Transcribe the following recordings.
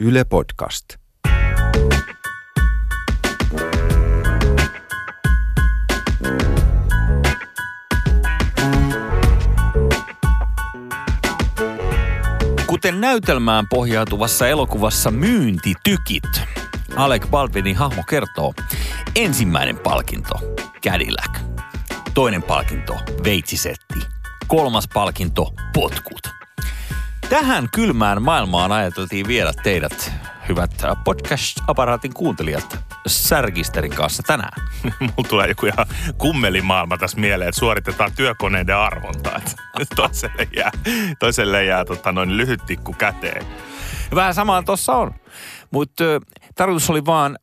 Yle Podcast. Kuten näytelmään pohjautuvassa elokuvassa Myyntitykit, Alec Baldwinin hahmo kertoo, ensimmäinen palkinto, Cadillac. Toinen palkinto, veitsisetti. Kolmas palkinto, potkut. Tähän kylmään maailmaan ajateltiin viedä teidät, hyvät podcast-aparaatin kuuntelijat, Särkisterin kanssa tänään. Mulla tulee joku ihan kummelimaailma tässä mieleen, että suoritetaan työkoneiden arvonta. Että toiselle jää, toiselle jää tota, noin lyhyt tikku käteen. Vähän samaa tuossa on. Mutta tarkoitus oli vaan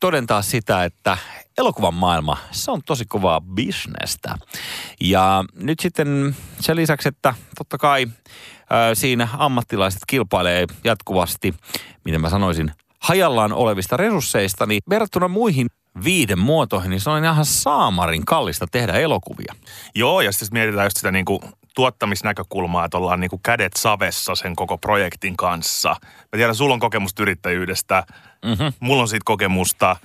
todentaa sitä, että elokuvan maailma, se on tosi kovaa bisnestä. Ja nyt sitten sen lisäksi, että totta kai siinä ammattilaiset kilpailee jatkuvasti, miten mä sanoisin, hajallaan olevista resursseista, niin verrattuna muihin viiden muotoihin, niin se on ihan saamarin kallista tehdä elokuvia. Joo, ja sitten mietitään just sitä niin kuin tuottamisnäkökulmaa, että ollaan niin kuin kädet savessa sen koko projektin kanssa. Mä tiedän, sulla on kokemusta yrittäjyydestä, mm-hmm. mulla on siitä kokemusta.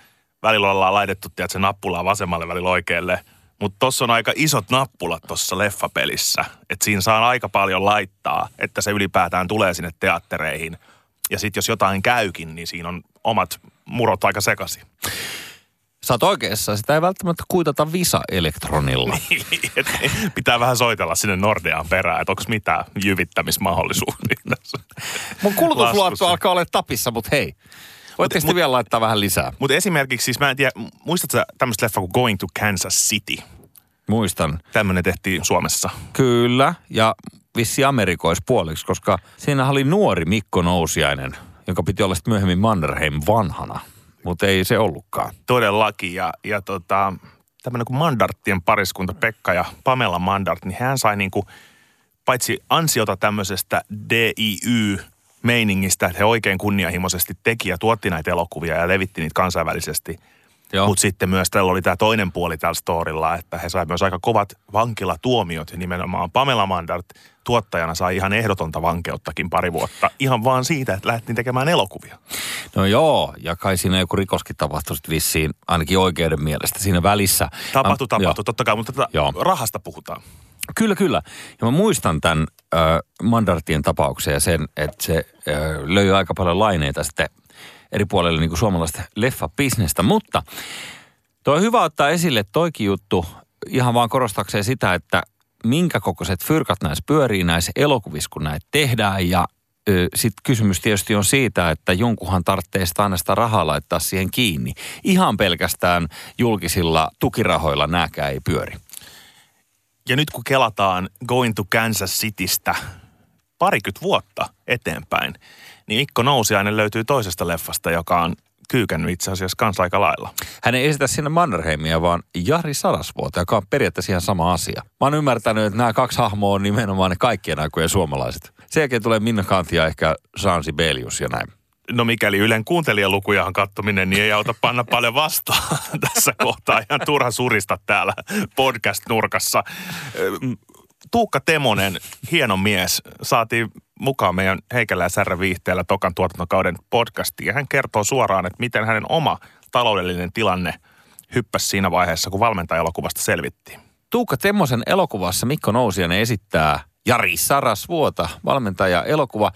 Välillä ollaan laitettu, tiedätkö, nappulaa vasemmalle, välillä oikealle. Mutta tuossa on aika isot nappulat tuossa leffapelissä. Että siinä saa aika paljon laittaa, että se ylipäätään tulee sinne teattereihin. Ja sitten jos jotain käykin, niin siinä on omat murot aika sekaisin. Sä oot oikeassa, sitä ei välttämättä kuitata Visa-elektronilla. Et Pitää vähän soitella sinne Nordeaan perään, että onko mitään jyvittämismahdollisuuksia tässä Mun kulutusluotto alkaa olla tapissa, mutta hei. Voitteko sitten vielä laittaa vähän lisää? Mutta esimerkiksi siis mä en tiedä, muistatko tämmöistä leffaa kuin Going to Kansas City? Muistan. Tämmöinen tehtiin Suomessa. Kyllä, ja vissi Amerikoispuoliksi, koska siinä oli nuori Mikko Nousiainen, joka piti olla sitten myöhemmin Mannerheim vanhana. Mutta ei se ollutkaan. Todellakin. Ja, ja tota, tämmöinen kuin Mandarttien pariskunta Pekka ja Pamela Mandart, niin hän sai niin kuin, paitsi ansiota tämmöisestä DIY-meiningistä, että he oikein kunnianhimoisesti teki ja tuotti näitä elokuvia ja levitti niitä kansainvälisesti. Mutta sitten myös tällä oli tämä toinen puoli tällä storilla, että he sai myös aika kovat vankilatuomiot ja nimenomaan Pamela Mandart tuottajana sai ihan ehdotonta vankeuttakin pari vuotta. Ihan vaan siitä, että lähdettiin tekemään elokuvia. No joo, ja kai siinä joku rikoskin tapahtui sit vissiin, ainakin oikeuden mielestä siinä välissä. Tapahtui, Mä- tapahtui, totta kai, mutta tätä Joo. rahasta puhutaan. Kyllä, kyllä. Ja mä muistan tämän ö, Mandartien tapauksen ja sen, että se ö, löi aika paljon laineita sitten eri puolille niin kuin suomalaista leffabisnestä. Mutta tuo on hyvä ottaa esille toikin juttu ihan vaan korostakseen sitä, että minkä kokoiset fyrkat näissä pyörii näissä elokuvissa, kun näitä tehdään. Ja sitten kysymys tietysti on siitä, että jonkunhan tarvitsee sitä aina sitä rahaa laittaa siihen kiinni. Ihan pelkästään julkisilla tukirahoilla nääkään ei pyöri. Ja nyt kun kelataan Going to Kansas Citystä parikymmentä vuotta eteenpäin, niin Mikko Nousiainen löytyy toisesta leffasta, joka on kyykännyt itse asiassa kanssa aika lailla. Hän ei esitä sinne Mannerheimia, vaan Jari Sarasvuota, joka on periaatteessa ihan sama asia. Mä oon ymmärtänyt, että nämä kaksi hahmoa on nimenomaan ne kaikkien aikojen suomalaiset. Sen jälkeen tulee Minna Kanti ja ehkä Jean Sibelius ja näin. No mikäli Ylen kuuntelijalukujahan kattominen, niin ei auta panna paljon vastaan tässä kohtaa. Ihan turha surista täällä podcast-nurkassa. Tuukka Temonen, hieno mies, saatiin mukaan meidän Särrä viihteellä Tokan tuotantokauden podcastiin. Ja hän kertoo suoraan, että miten hänen oma taloudellinen tilanne hyppäsi siinä vaiheessa, kun valmentajalokuvasta selvittiin. Tuukka Temmosen elokuvassa Mikko Nousiainen esittää Jari Sarasvuota, valmentaja elokuva,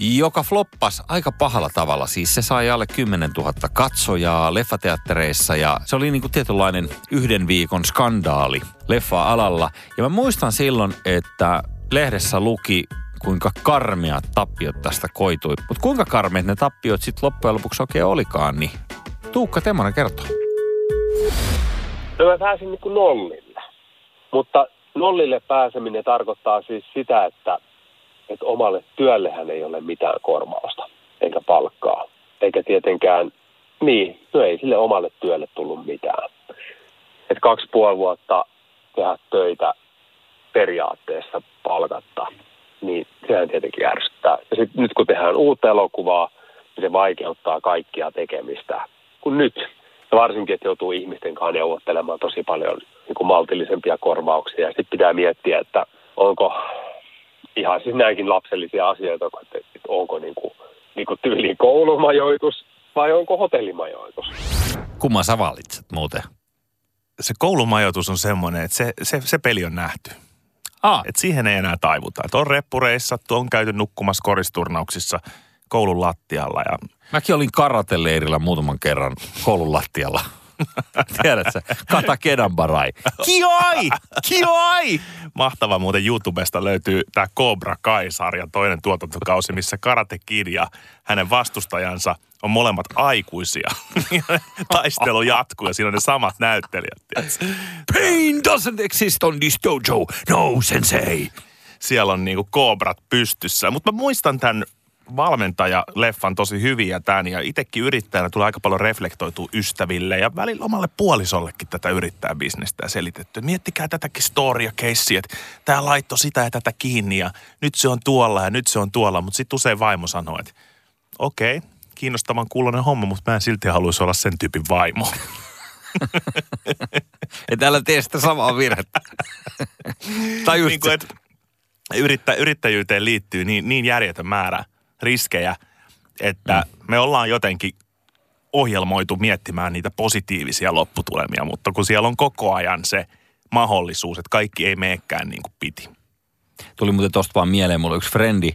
joka floppas aika pahalla tavalla. Siis se sai alle 10 000 katsojaa leffateattereissa ja se oli niinku tietynlainen yhden viikon skandaali leffa-alalla. Ja mä muistan silloin, että lehdessä luki kuinka karmeat tappiot tästä koitui. Mutta kuinka karmeat ne tappiot sitten loppujen lopuksi oikein olikaan, niin Tuukka Temmonen kertoo. No mä pääsin niin kuin nollille. Mutta nollille pääseminen tarkoittaa siis sitä, että, että omalle työllehän ei ole mitään korvausta, eikä palkkaa. Eikä tietenkään, niin, no ei sille omalle työlle tullut mitään. Että kaksi puoli vuotta tehdä töitä periaatteessa palkatta, niin sehän tietenkin ärsyttää. Ja sit nyt kun tehdään uutta elokuvaa, niin se vaikeuttaa kaikkia tekemistä. Kun nyt, ja varsinkin, että joutuu ihmisten kanssa neuvottelemaan tosi paljon niin kuin maltillisempia korvauksia. Ja sitten pitää miettiä, että onko ihan siis näinkin lapsellisia asioita, että, että onko niin kuin niin kuin tyyli koulumajoitus vai onko hotellimajoitus. Kumman sä valitset muuten? Se koulumajoitus on semmoinen, että se, se, se peli on nähty. Ah, Et siihen ei enää taivuta. Et on reppureissattu, on käyty nukkumassa koristurnauksissa koulun lattialla ja mäkin olin karateleirillä muutaman kerran koulun lattialla. Tiedätkö? Kata Kedanbarai. Kioi! Kioi! mahtava muuten YouTubesta löytyy tämä Cobra Kai-sarjan toinen tuotantokausi, missä Karate Kid ja hänen vastustajansa on molemmat aikuisia. Taistelu jatkuu ja siinä on ne samat näyttelijät. tiedätkö? Pain doesn't exist on this dojo. No, sensei. Siellä on niinku koobrat pystyssä. Mutta mä muistan tämän valmentaja-leffan tosi hyvin ja tämän. Ja itsekin yrittäjänä tulee aika paljon reflektoitua ystäville ja välillä omalle puolisollekin tätä yrittää bisnestä ja selitetty. Miettikää tätäkin storia keissiä, että tämä laitto sitä ja tätä kiinni ja nyt se on tuolla ja nyt se on tuolla. Mutta sitten usein vaimo sanoo, että okei, okay, kiinnostavan kuulonen homma, mutta mä en silti haluaisi olla sen tyypin vaimo. Et älä tee sitä samaa virhettä. tai just niin kuin, että yrittä, yrittäjyyteen liittyy niin, niin järjetön määrä riskejä, että mm. me ollaan jotenkin ohjelmoitu miettimään niitä positiivisia lopputulemia, mutta kun siellä on koko ajan se mahdollisuus, että kaikki ei meekään niin kuin piti. Tuli muuten tosta vaan mieleen, mulla oli yksi frendi,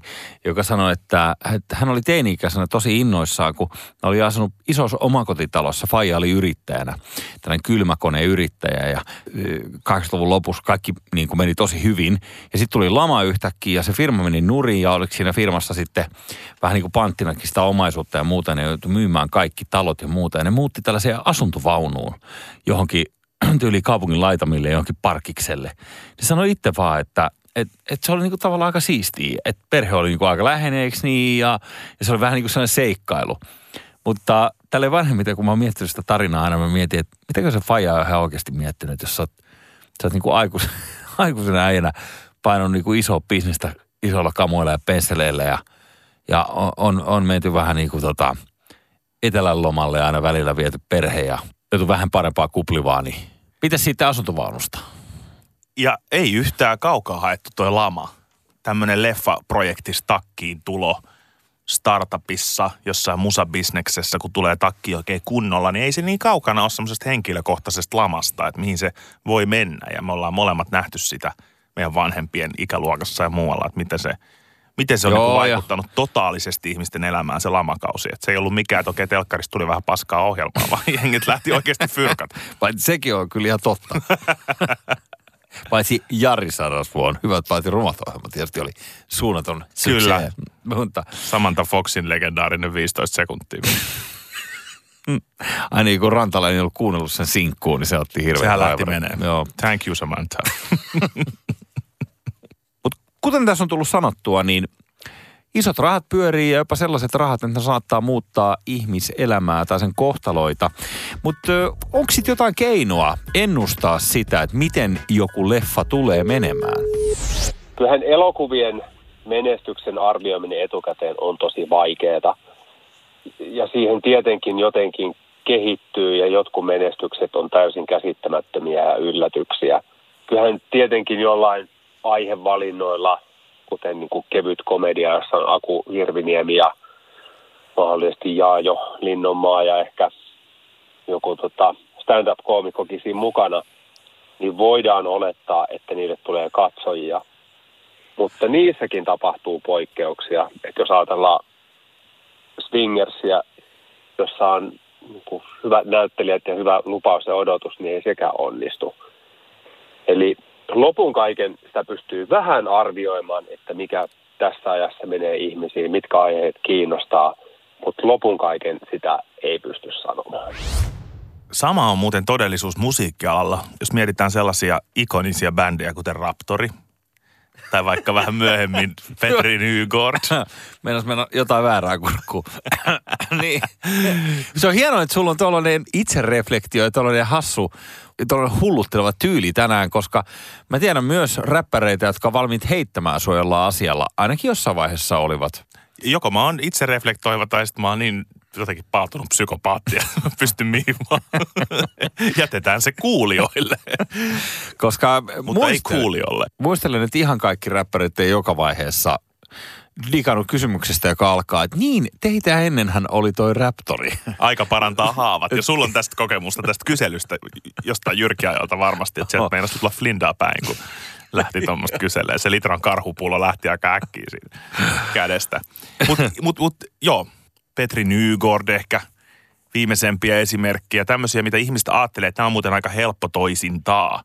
joka sanoi, että, että hän oli teini-ikäisenä tosi innoissaan, kun oli asunut isossa omakotitalossa. Faija oli yrittäjänä, tällainen kylmäkoneyrittäjä ja ö, 80-luvun lopussa kaikki niin kuin meni tosi hyvin. Ja sitten tuli lama yhtäkkiä ja se firma meni nurin ja oliko siinä firmassa sitten vähän niin kuin panttinakin sitä omaisuutta ja muuta. Ne joutui myymään kaikki talot ja muuta ja ne muutti tällaiseen asuntovaunuun johonkin tyyli kaupungin laitamille johonkin parkikselle. Ne sanoi itse vaan, että et, et se oli niinku tavallaan aika siistiä. Että perhe oli niinku aika läheinen, eikö niin? Ja, ja se oli vähän niin kuin sellainen seikkailu. Mutta tälle vanhemmiten, kun mä oon miettinyt sitä tarinaa aina, mä mietin, että mitäkö se faija on ihan oikeasti miettinyt, jos sä oot, sä oot niinku aikus, aikuisena äijänä painanut niinku isoa bisnestä isolla kamoilla ja pensseleillä ja, ja on, on, on menty vähän niin kuin tota, etelän lomalle aina välillä viety perhe ja joutu vähän parempaa kuplivaa, niin Mitäs siitä asuntovaunusta? Ja ei yhtään kaukaa haettu toi lama. Tämmöinen leffa-projekti takkiin tulo startupissa, jossain musabisneksessä, kun tulee takki oikein kunnolla, niin ei se niin kaukana ole semmoisesta henkilökohtaisesta lamasta, että mihin se voi mennä. Ja me ollaan molemmat nähty sitä meidän vanhempien ikäluokassa ja muualla, että miten se, miten se on Joo, niin ja- vaikuttanut totaalisesti ihmisten elämään se lamakausi. Että se ei ollut mikään, että okei, telkkarista tuli vähän paskaa ohjelmaa, vaan jengit lähti oikeasti fyrkat. Paitsi sekin on kyllä ihan totta. Paitsi Jari Sarasvuon, hyvät paitsi rumat ohjelma tietysti oli suunnaton Kyllä. Mutta Samantha Foxin legendaarinen 15 sekuntia. aina niin kun Rantalainen ei ollut kuunnellut sen sinkkuun, niin se otti hirveän Sehän lähti menee. Joo. Thank you Samantha. Mutta kuten tässä on tullut sanottua, niin isot rahat pyörii ja jopa sellaiset rahat, että ne saattaa muuttaa ihmiselämää tai sen kohtaloita. Mutta onko sitten jotain keinoa ennustaa sitä, että miten joku leffa tulee menemään? Kyllähän elokuvien menestyksen arvioiminen etukäteen on tosi vaikeaa. Ja siihen tietenkin jotenkin kehittyy ja jotkut menestykset on täysin käsittämättömiä ja yllätyksiä. Kyllähän tietenkin jollain aihevalinnoilla, kuten niin kuin kevyt komedia, jossa on Aku Hirviniemi ja mahdollisesti Jaajo Linnonmaa ja ehkä joku tota stand-up-koomikkokin siinä mukana, niin voidaan olettaa, että niille tulee katsojia. Mutta niissäkin tapahtuu poikkeuksia. Että jos ajatellaan Swingersia, jossa on niin hyvät näyttelijät ja hyvä lupaus ja odotus, niin ei sekään onnistu. Eli lopun kaiken sitä pystyy vähän arvioimaan, että mikä tässä ajassa menee ihmisiin, mitkä aiheet kiinnostaa, mutta lopun kaiken sitä ei pysty sanomaan. Sama on muuten todellisuus musiikkialalla, jos mietitään sellaisia ikonisia bändejä kuten Raptori, tai vaikka vähän myöhemmin Petri Nygård. Meinas mennä jotain väärää kurkkuun. niin. Se on hienoa, että sulla on tuollainen itsereflektio ja tuollainen hassu, tuollainen hullutteleva tyyli tänään, koska mä tiedän myös räppäreitä, jotka on valmiit heittämään sua jollain asialla. Ainakin jossain vaiheessa olivat. Joko mä oon itse reflektoiva tai sitten mä oon niin jotenkin paatunut psykopaatti ja pystyn mihin vaan. Jätetään se kuulijoille, Koska mutta ei muistelen- kuulijoille. Muistelen, että ihan kaikki räppärit ei joka vaiheessa digannut kysymyksestä, joka alkaa, että niin, teitä ennenhän oli toi Raptori. Aika parantaa haavat. Ja sulla on tästä kokemusta tästä kyselystä jostain jyrkiajalta varmasti, että sieltä meinasi tulla Flindaa päin, kun lähti tuommoista kyselee. Se litran karhupullo lähti aika äkkiä siitä kädestä. Mutta mut, mut, joo, Petri Nygård ehkä viimeisempiä esimerkkejä. Tämmöisiä, mitä ihmiset ajattelee, että tämä on muuten aika helppo toisintaa.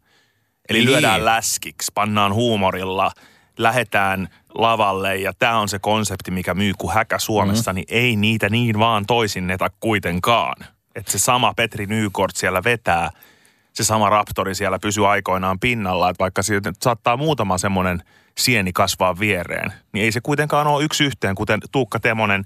Eli niin. lyödään läskiksi, pannaan huumorilla, lähetään lavalle ja tämä on se konsepti, mikä myy kuin häkä Suomessa, mm-hmm. niin ei niitä niin vaan toisinneta kuitenkaan. Että se sama Petri Nykort siellä vetää, se sama Raptori siellä pysyy aikoinaan pinnalla, että vaikka siitä saattaa muutama semmoinen sieni kasvaa viereen, niin ei se kuitenkaan ole yksi yhteen, kuten Tuukka Temonen,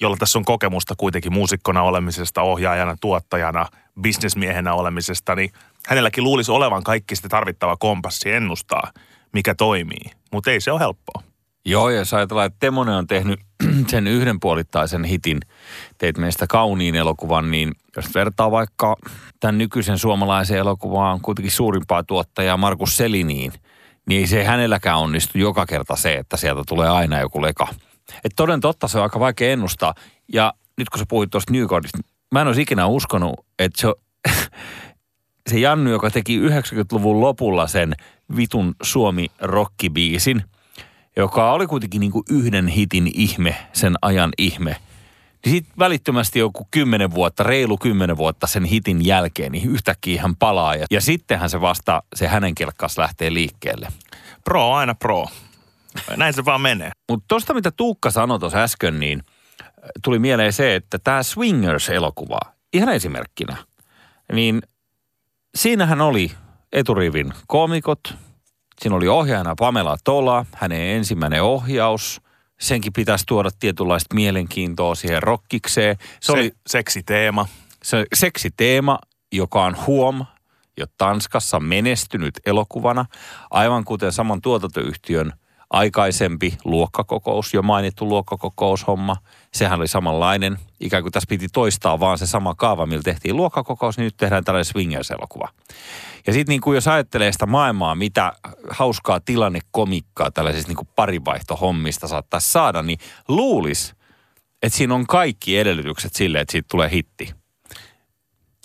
jolla tässä on kokemusta kuitenkin muusikkona olemisesta, ohjaajana, tuottajana, bisnesmiehenä olemisesta, niin hänelläkin luulisi olevan kaikki sitä tarvittava kompassi ennustaa, mikä toimii. Mutta ei se ole helppoa. Joo, ja jos ajatellaan, että Temonen on tehnyt sen yhdenpuolittaisen hitin, teit meistä kauniin elokuvan, niin jos vertaa vaikka tämän nykyisen suomalaisen elokuvaan kuitenkin suurimpaa tuottajaa Markus Seliniin, niin ei se hänelläkään onnistu joka kerta se, että sieltä tulee aina joku leka. Et toden totta se on aika vaikea ennustaa. Ja nyt kun sä puhuit tuosta Newcordista, mä en olisi ikinä uskonut, että se, se Jannu, joka teki 90-luvun lopulla sen vitun Suomi-rockibiisin, joka oli kuitenkin niin kuin yhden hitin ihme, sen ajan ihme. Niin sitten välittömästi joku kymmenen vuotta, reilu kymmenen vuotta sen hitin jälkeen, niin yhtäkkiä hän palaa. Ja, ja sittenhän se vasta, se hänen kelkkas lähtee liikkeelle. Pro aina pro. Näin se vaan menee. Mutta tuosta mitä Tuukka sanoi tuossa äsken, niin tuli mieleen se, että tämä Swingers-elokuva, ihan esimerkkinä, niin siinähän oli eturivin komikot. Siinä oli ohjaajana Pamela Tola, hänen ensimmäinen ohjaus. Senkin pitäisi tuoda tietynlaista mielenkiintoa siihen rokkikseen. Se, se oli seksiteema. Se seksiteema, joka on huom, jo Tanskassa menestynyt elokuvana, aivan kuten saman tuotantoyhtiön – aikaisempi luokkakokous, jo mainittu luokkakokoushomma, sehän oli samanlainen. Ikään kuin tässä piti toistaa vaan se sama kaava, millä tehtiin luokkakokous, niin nyt tehdään tällainen swingers-elokuva. Ja sitten niin kuin jos ajattelee sitä maailmaa, mitä hauskaa tilannekomikkaa tällaisista niin kuin parivaihtohommista saattaisi saada, niin luulis, että siinä on kaikki edellytykset sille, että siitä tulee hitti.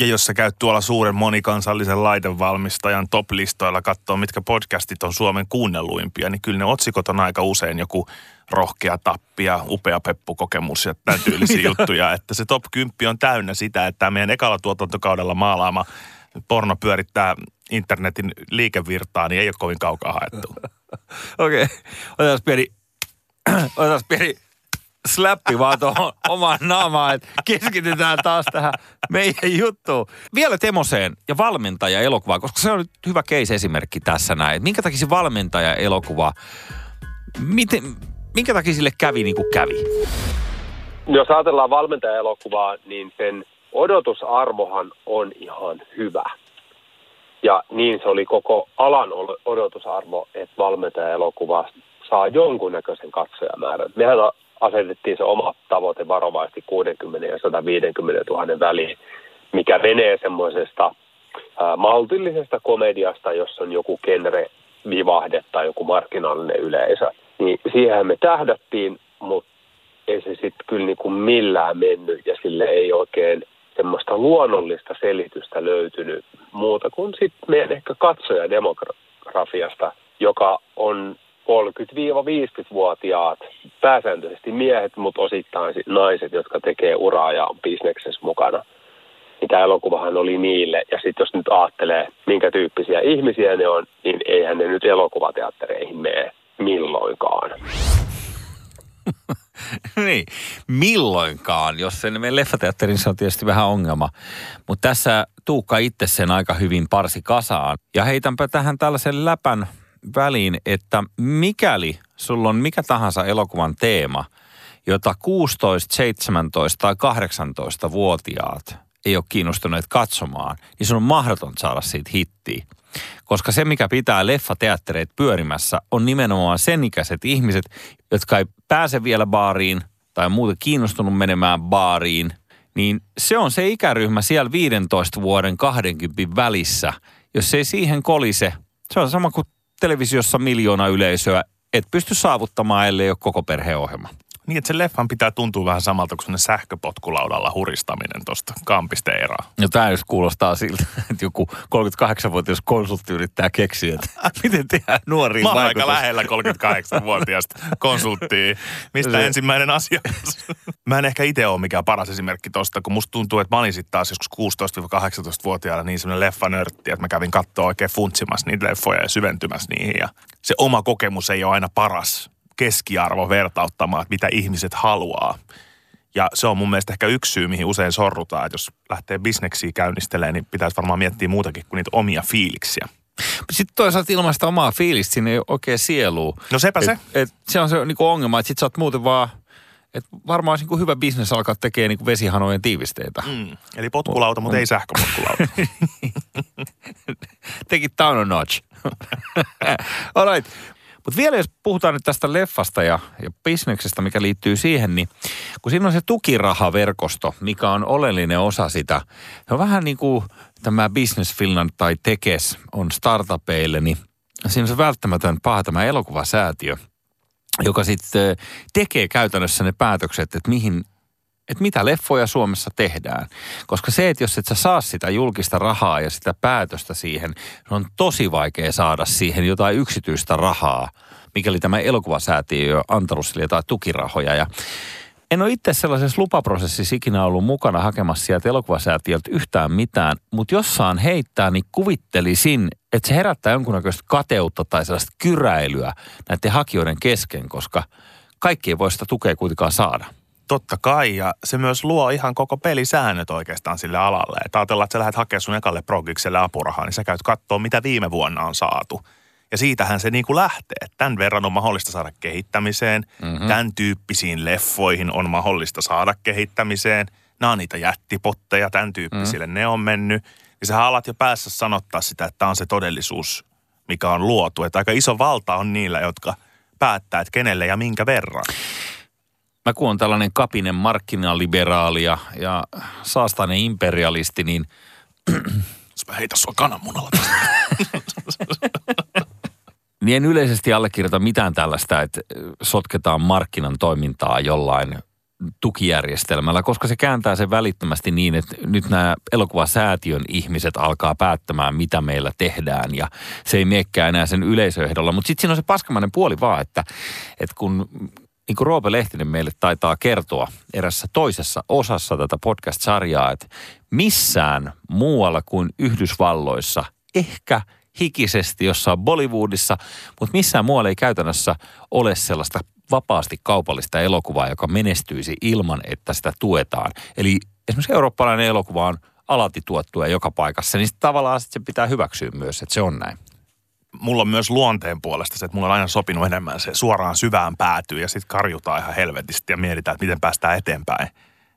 Ja jos sä käyt tuolla suuren monikansallisen laitevalmistajan top-listoilla katsoa, mitkä podcastit on Suomen kuunnelluimpia, niin kyllä ne otsikot on aika usein joku rohkea tappia, upea peppukokemus ja tämän tyylisiä juttuja. Että se top 10 on täynnä sitä, että meidän ekalla tuotantokaudella maalaama porno pyörittää internetin liikevirtaa, niin ei ole kovin kaukaa haettu. Okei, okay. otetaan pieni, otetaan pieni släppi vaan tuohon omaan naamaan, että keskitytään taas tähän meidän juttuun. Vielä Temoseen ja valmentaja elokuva, koska se on nyt hyvä case-esimerkki tässä näin. Minkä takia se valmentaja elokuva, miten, minkä takia sille kävi niin kuin kävi? Jos ajatellaan valmentaja elokuvaa, niin sen odotusarvohan on ihan hyvä. Ja niin se oli koko alan odotusarvo, että valmentaja elokuva saa jonkunnäköisen katsojamäärän. Mehän asetettiin se oma tavoite varovaisesti 60 ja 150 000 väliin, mikä menee semmoisesta maltillisesta komediasta, jossa on joku genre vivahde tai joku markkinaalinen yleisö. Niin siihen me tähdättiin, mutta ei se sitten kyllä niin kuin millään mennyt ja sille ei oikein semmoista luonnollista selitystä löytynyt muuta kuin sitten meidän ehkä katsojademografiasta, joka on 30-50-vuotiaat, pääsääntöisesti miehet, mutta osittain naiset, jotka tekee uraa ja on bisneksessä mukana. Niin tämä elokuvahan oli niille. Ja sitten jos nyt ajattelee, minkä tyyppisiä ihmisiä ne on, niin eihän ne nyt elokuvateattereihin mene milloinkaan. niin, milloinkaan. Jos se mene leffateatteriin, se on tietysti vähän ongelma. Mutta tässä Tuukka itse sen aika hyvin parsi kasaan. Ja heitänpä tähän tällaisen läpän väliin, että mikäli sulla on mikä tahansa elokuvan teema, jota 16, 17 tai 18-vuotiaat ei ole kiinnostuneet katsomaan, niin sun on mahdoton saada siitä hittiä. Koska se, mikä pitää leffateattereit pyörimässä, on nimenomaan sen ikäiset ihmiset, jotka ei pääse vielä baariin tai muuten kiinnostunut menemään baariin, niin se on se ikäryhmä siellä 15 vuoden 20 välissä. Jos ei siihen kolise, se on sama kuin televisiossa miljoona yleisöä et pysty saavuttamaan, ellei ole koko perheen ohjelma. Niin, että se leffan pitää tuntua vähän samalta kuin sähköpotkulaudalla huristaminen tuosta kampista eraa. No tämä just kuulostaa siltä, että joku 38-vuotias konsultti yrittää keksiä, että miten tehdään nuoriin Mä aika lähellä 38-vuotiaasta konsulttia. Mistä Se- ensimmäinen asiakas? Mä en ehkä itse ole mikään paras esimerkki tosta, kun musta tuntuu, että mä olin sitten taas joskus 16-18-vuotiaana niin semmoinen leffanörtti, että mä kävin katsoa oikein funtsimassa niitä leffoja ja syventymässä niihin. Ja se oma kokemus ei ole aina paras keskiarvo vertauttamaan, että mitä ihmiset haluaa. Ja se on mun mielestä ehkä yksi syy, mihin usein sorrutaan, että jos lähtee bisneksiä käynnistelemään, niin pitäisi varmaan miettiä muutakin kuin niitä omia fiiliksiä. Sitten toisaalta ilmaista omaa fiilistä, siinä ei oikein sielua. No sepä se. Et, et se on se niinku ongelma, että sit sä oot muuten vaan, että varmaan olisi niinku hyvä bisnes alkaa tekemään niinku vesihanojen tiivisteitä. Mm. Eli potkulauta, mutta ei sähköpotkulauta. Teki down a notch. All right. Mutta vielä jos puhutaan nyt tästä leffasta ja, ja bisneksestä, mikä liittyy siihen, niin kun siinä on se tukirahaverkosto, mikä on oleellinen osa sitä. Se on vähän niin kuin tämä Business Finland tai Tekes on startupeille, niin siinä on se välttämätön paha tämä elokuvasäätiö, joka sitten tekee käytännössä ne päätökset, että mihin että mitä leffoja Suomessa tehdään. Koska se, että jos et sä saa sitä julkista rahaa ja sitä päätöstä siihen, on tosi vaikea saada siihen jotain yksityistä rahaa, mikäli tämä elokuvasäätiö ole antanut sille jotain tukirahoja. Ja en ole itse sellaisessa lupaprosessissa ikinä ollut mukana hakemassa sieltä elokuvasäätiöltä yhtään mitään, mutta jos saan heittää, niin kuvittelisin, että se herättää jonkunnäköistä kateutta tai sellaista kyräilyä näiden hakijoiden kesken, koska kaikki ei voi sitä tukea kuitenkaan saada. Totta kai, ja se myös luo ihan koko pelisäännöt oikeastaan sille alalle. Että ajatellaan, että sä lähdet hakemaan sun ekalle progikselle apurahaa, niin sä käyt katsoa, mitä viime vuonna on saatu. Ja siitähän se niin kuin lähtee. Tämän verran on mahdollista saada kehittämiseen, mm-hmm. tämän tyyppisiin leffoihin on mahdollista saada kehittämiseen. Nämä on niitä jättipotteja, tämän tyyppisille mm-hmm. ne on mennyt. Niin sä alat jo päässä sanottaa sitä, että tämä on se todellisuus, mikä on luotu. Että aika iso valta on niillä, jotka päättää, että kenelle ja minkä verran. Mä kun on tällainen kapinen markkinaliberaali ja, ja saastainen imperialisti, niin Jos mä heitä sua kananmunalla niin en yleisesti allekirjoita mitään tällaista, että sotketaan markkinan toimintaa jollain tukijärjestelmällä, koska se kääntää sen välittömästi niin, että nyt nämä elokuvasäätiön ihmiset alkaa päättämään, mitä meillä tehdään ja se ei meekään enää sen yleisöehdolla. Mutta sitten siinä on se paskamainen puoli vaan, että, että kun niin kuin Roope Lehtinen meille taitaa kertoa erässä toisessa osassa tätä podcast-sarjaa, että missään muualla kuin Yhdysvalloissa, ehkä hikisesti jossain Bollywoodissa, mutta missään muualla ei käytännössä ole sellaista vapaasti kaupallista elokuvaa, joka menestyisi ilman, että sitä tuetaan. Eli esimerkiksi eurooppalainen elokuva on alati tuettua joka paikassa, niin tavallaan sit se pitää hyväksyä myös, että se on näin. Mulla on myös luonteen puolesta se, että mulla on aina sopinut enemmän se suoraan syvään päätyy ja sitten karjutaan ihan helvetisti ja mietitään, että miten päästään eteenpäin.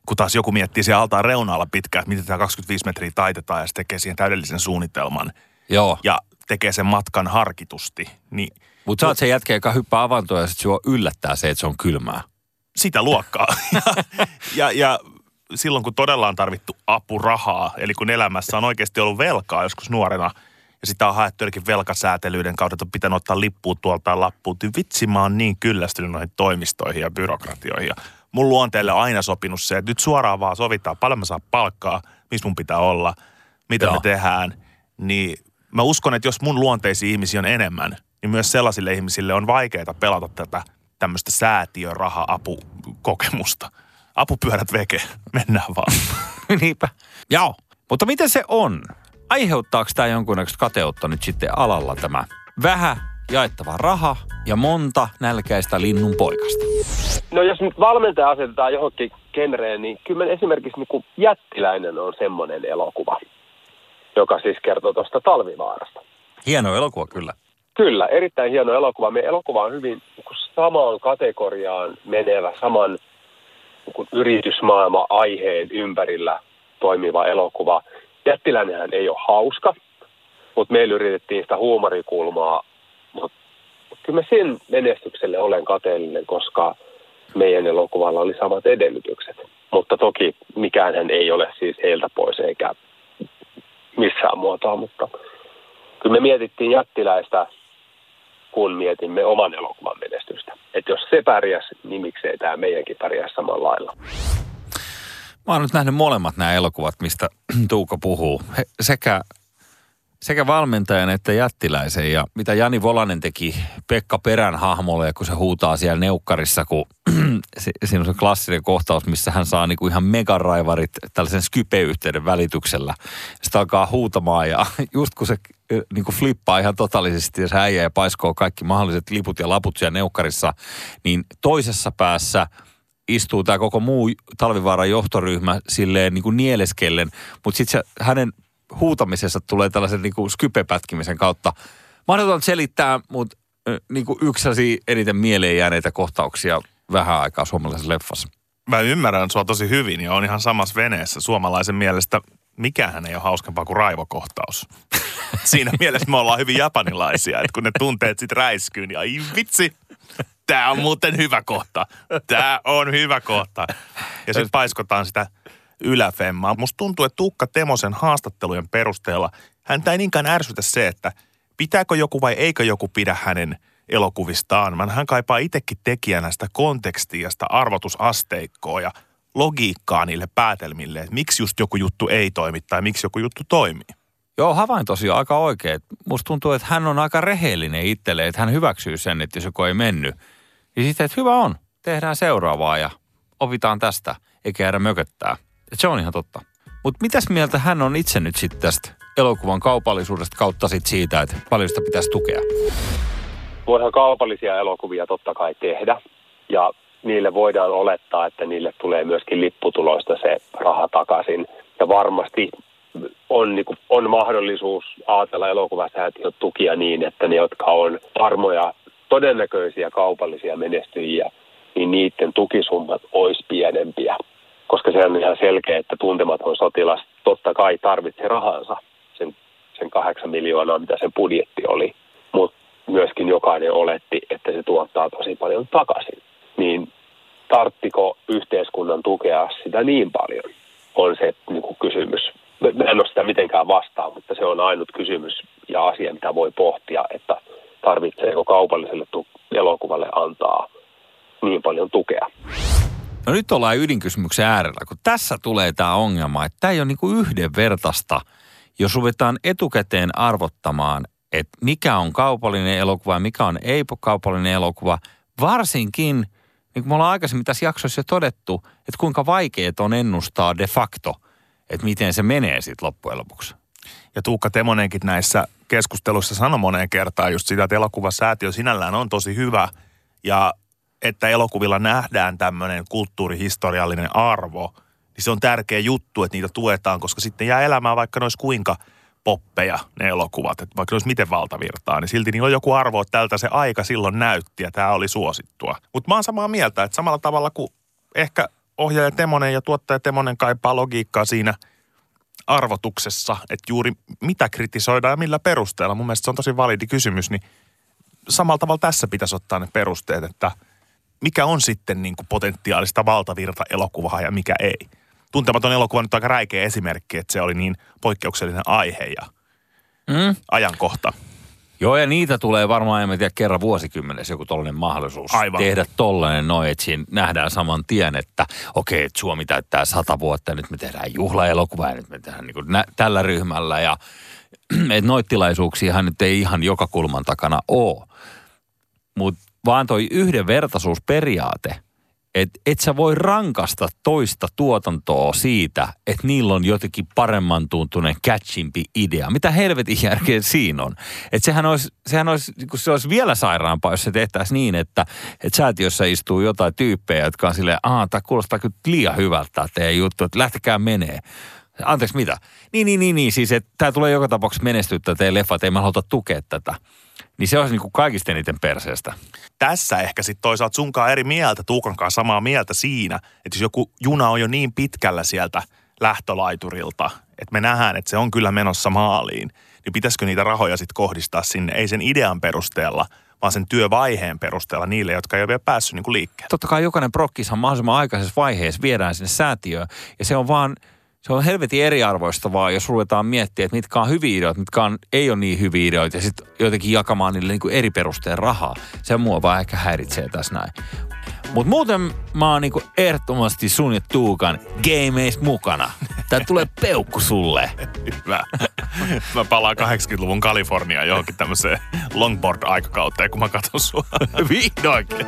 Kun taas joku miettii siellä altaan reunalla pitkään, että miten tämä 25 metriä taitetaan ja se tekee siihen täydellisen suunnitelman Joo. ja tekee sen matkan harkitusti, niin Mutta sä oot se jätkä, joka hyppää avantoon ja sitten sua yllättää se, että se on kylmää. sitä luokkaa. ja, ja, ja silloin kun todella on tarvittu apurahaa, eli kun elämässä on oikeasti ollut velkaa joskus nuorena, ja sitä on haettu jotenkin velkasäätelyiden kautta, että on pitänyt ottaa lippuun tuolta ja lappuun. Ty, Vitsi, mä oon niin kyllästynyt noihin toimistoihin ja byrokratioihin. Ja mun luonteelle on aina sopinut se, että nyt suoraan vaan sovitaan, paljon mä saan palkkaa, missä mun pitää olla, mitä Joo. me tehdään. Niin mä uskon, että jos mun luonteisia ihmisiä on enemmän, niin myös sellaisille ihmisille on vaikeaa pelata tätä tämmöistä säätiöraha-apukokemusta. Apupyörät veke, mennään vaan. Niinpä. Joo. Mutta miten se on? Aiheuttaako tämä jonkunnäköistä kateutta nyt sitten alalla tämä vähän jaettava raha ja monta nälkäistä linnun poikasta? No jos nyt valmentaja asetetaan johonkin genreen, niin kyllä me esimerkiksi niin Jättiläinen on semmoinen elokuva, joka siis kertoo tuosta talvivaarasta. Hieno elokuva kyllä. Kyllä, erittäin hieno elokuva. Meidän elokuva on hyvin niin samaan kategoriaan menevä, saman niin kuin yritysmaailman aiheen ympärillä toimiva elokuva. Jättiläinenhän ei ole hauska, mutta meillä yritettiin sitä huumorikulmaa. Mutta kyllä mä sen menestykselle olen kateellinen, koska meidän elokuvalla oli samat edellytykset. Mutta toki mikään ei ole siis heiltä pois eikä missään muotoa, mutta kyllä me mietittiin jättiläistä, kun mietimme oman elokuvan että jos se pärjäs, niin miksei tämä meidänkin pärjää samalla lailla. Mä oon nyt nähnyt molemmat nämä elokuvat, mistä Tuukka puhuu. He, sekä, sekä valmentajan että jättiläisen. Ja mitä Jani Volanen teki Pekka Perän hahmolle, kun se huutaa siellä neukkarissa, kun siinä on se klassinen kohtaus, missä hän saa niinku ihan megaraivarit tällaisen Skype-yhteyden välityksellä. Sitten alkaa huutamaan ja just kun se niinku flippaa ihan totaalisesti ja se äijä ja paiskoo kaikki mahdolliset liput ja laput siellä neukkarissa, niin toisessa päässä – istuu tämä koko muu talvivaaran johtoryhmä silleen niin kuin nieleskellen, mutta sitten hänen huutamisessa tulee tällaisen niin kuin skypepätkimisen kautta. Mahdoton selittää, mutta niin kuin yksi eniten mieleen jääneitä kohtauksia vähän aikaa suomalaisessa leffassa. Mä ymmärrän sua tosi hyvin ja on ihan samassa veneessä. Suomalaisen mielestä mikähän ei ole hauskempaa kuin raivokohtaus. Siinä mielessä me ollaan hyvin japanilaisia, että kun ne tunteet sit räiskyy, niin ai vitsi, Tämä on muuten hyvä kohta. Tämä on hyvä kohta. Ja sitten paiskotaan sitä yläfemmaa. Musta tuntuu, että Tuukka Temosen haastattelujen perusteella häntä ei niinkään ärsytä se, että pitääkö joku vai eikö joku pidä hänen elokuvistaan. Vaan hän kaipaa itsekin tekijänä sitä kontekstia, sitä arvotusasteikkoa ja logiikkaa niille päätelmille, että miksi just joku juttu ei toimi tai miksi joku juttu toimii. Joo, havaintosi on aika oikein. Musta tuntuu, että hän on aika rehellinen itselleen, että hän hyväksyy sen, että jos joku ei mennyt. Ja sitten, että hyvä on, tehdään seuraavaa ja opitaan tästä, eikä jäädä mököttää. Et se on ihan totta. Mutta mitäs mieltä hän on itse nyt sitten tästä elokuvan kaupallisuudesta kautta sit siitä, että paljon sitä pitäisi tukea? Voidaan kaupallisia elokuvia totta kai tehdä ja niille voidaan olettaa, että niille tulee myöskin lipputuloista se raha takaisin. Ja varmasti on, niin kuin, on mahdollisuus ajatella elokuvasäätiön tukia niin, että ne, jotka on varmoja, todennäköisiä kaupallisia menestyjiä, niin niiden tukisummat olisi pienempiä. Koska se on ihan selkeä, että tuntematon sotilas totta kai tarvitsee rahansa, sen, sen kahdeksan miljoonaa, mitä sen budjetti oli. Mutta myöskin jokainen oletti, että se tuottaa tosi paljon takaisin. Niin tarttiko yhteiskunnan tukea sitä niin paljon, on se niin kuin kysymys mä en ole sitä mitenkään vastaan, mutta se on ainut kysymys ja asia, mitä voi pohtia, että tarvitseeko kaupalliselle tu- elokuvalle antaa niin paljon tukea. No nyt ollaan ydinkysymyksen äärellä, kun tässä tulee tämä ongelma, että tämä ei ole niin kuin yhdenvertaista, jos ruvetaan etukäteen arvottamaan, että mikä on kaupallinen elokuva ja mikä on ei-kaupallinen elokuva, varsinkin, niin kuin me ollaan aikaisemmin tässä jaksossa jo todettu, että kuinka vaikeet on ennustaa de facto – että miten se menee sitten loppujen lopuksi. Ja Tuukka Temonenkin näissä keskusteluissa sanoi moneen kertaan just sitä, että elokuvasäätiö sinällään on tosi hyvä ja että elokuvilla nähdään tämmöinen kulttuurihistoriallinen arvo, niin se on tärkeä juttu, että niitä tuetaan, koska sitten jää elämään vaikka nois kuinka poppeja ne elokuvat, että vaikka ne olisi miten valtavirtaa, niin silti niillä on joku arvo, että tältä se aika silloin näytti ja tämä oli suosittua. Mutta mä oon samaa mieltä, että samalla tavalla kuin ehkä ohjaaja Temonen ja tuottaja Temonen kaipaa logiikkaa siinä arvotuksessa, että juuri mitä kritisoidaan ja millä perusteella. Mun mielestä se on tosi validi kysymys, niin samalla tavalla tässä pitäisi ottaa ne perusteet, että mikä on sitten niin kuin potentiaalista valtavirta elokuvaa ja mikä ei. Tuntematon elokuva nyt on aika räikeä esimerkki, että se oli niin poikkeuksellinen aihe ja mm. ajankohta. Joo, ja niitä tulee varmaan, en tiedä, kerran vuosikymmenessä joku tollainen mahdollisuus Aivan. tehdä tollainen noin, että siinä nähdään saman tien, että okei, että Suomi täyttää sata vuotta ja nyt me tehdään juhlaelokuva ja nyt me tehdään niin kuin nä- tällä ryhmällä ja että noita tilaisuuksiahan nyt ei ihan joka kulman takana ole. Mutta vaan toi yhdenvertaisuusperiaate – että et sä voi rankasta toista tuotantoa siitä, että niillä on jotenkin paremman tuntunen, catchimpi idea. Mitä helvetin järkeä siinä on? Että sehän olisi, sehän olisi, kun se olisi vielä sairaampaa, jos se tehtäisiin niin, että, että säätiössä istuu jotain tyyppejä, jotka on silleen, aah, tämä kuulostaa kyllä liian hyvältä teidän juttu, että lähtekää menee. Anteeksi, mitä? Niin, niin, niin, niin siis, että tämä tulee joka tapauksessa menestyttää teidän leffa, että ei mä haluta tukea tätä niin se olisi niin kuin kaikista eniten perseestä. Tässä ehkä sitten toisaalta sunkaan eri mieltä, Tuukankaan samaa mieltä siinä, että jos joku juna on jo niin pitkällä sieltä lähtölaiturilta, että me nähdään, että se on kyllä menossa maaliin, niin pitäisikö niitä rahoja sitten kohdistaa sinne, ei sen idean perusteella, vaan sen työvaiheen perusteella niille, jotka ei ole vielä päässyt niin kuin liikkeelle. Totta kai jokainen prokkishan mahdollisimman aikaisessa vaiheessa viedään sinne säätiöön, ja se on vaan – se on helvetin eriarvoistavaa, jos ruvetaan miettimään, että mitkä on hyviä ideoita, mitkä on, ei ole niin hyviä ideoita, ja sitten jotenkin jakamaan niille niin kuin eri perusteen rahaa. Se mua vaan ehkä häiritsee tässä näin. Mutta muuten mä oon niinku ehdottomasti sun ja Tuukan gameis mukana. Tää tulee peukku sulle. Hyvä. Mä palaan 80-luvun Kaliforniaan johonkin tämmöiseen longboard-aikakauteen, kun mä katson sua. Vihdoinkin.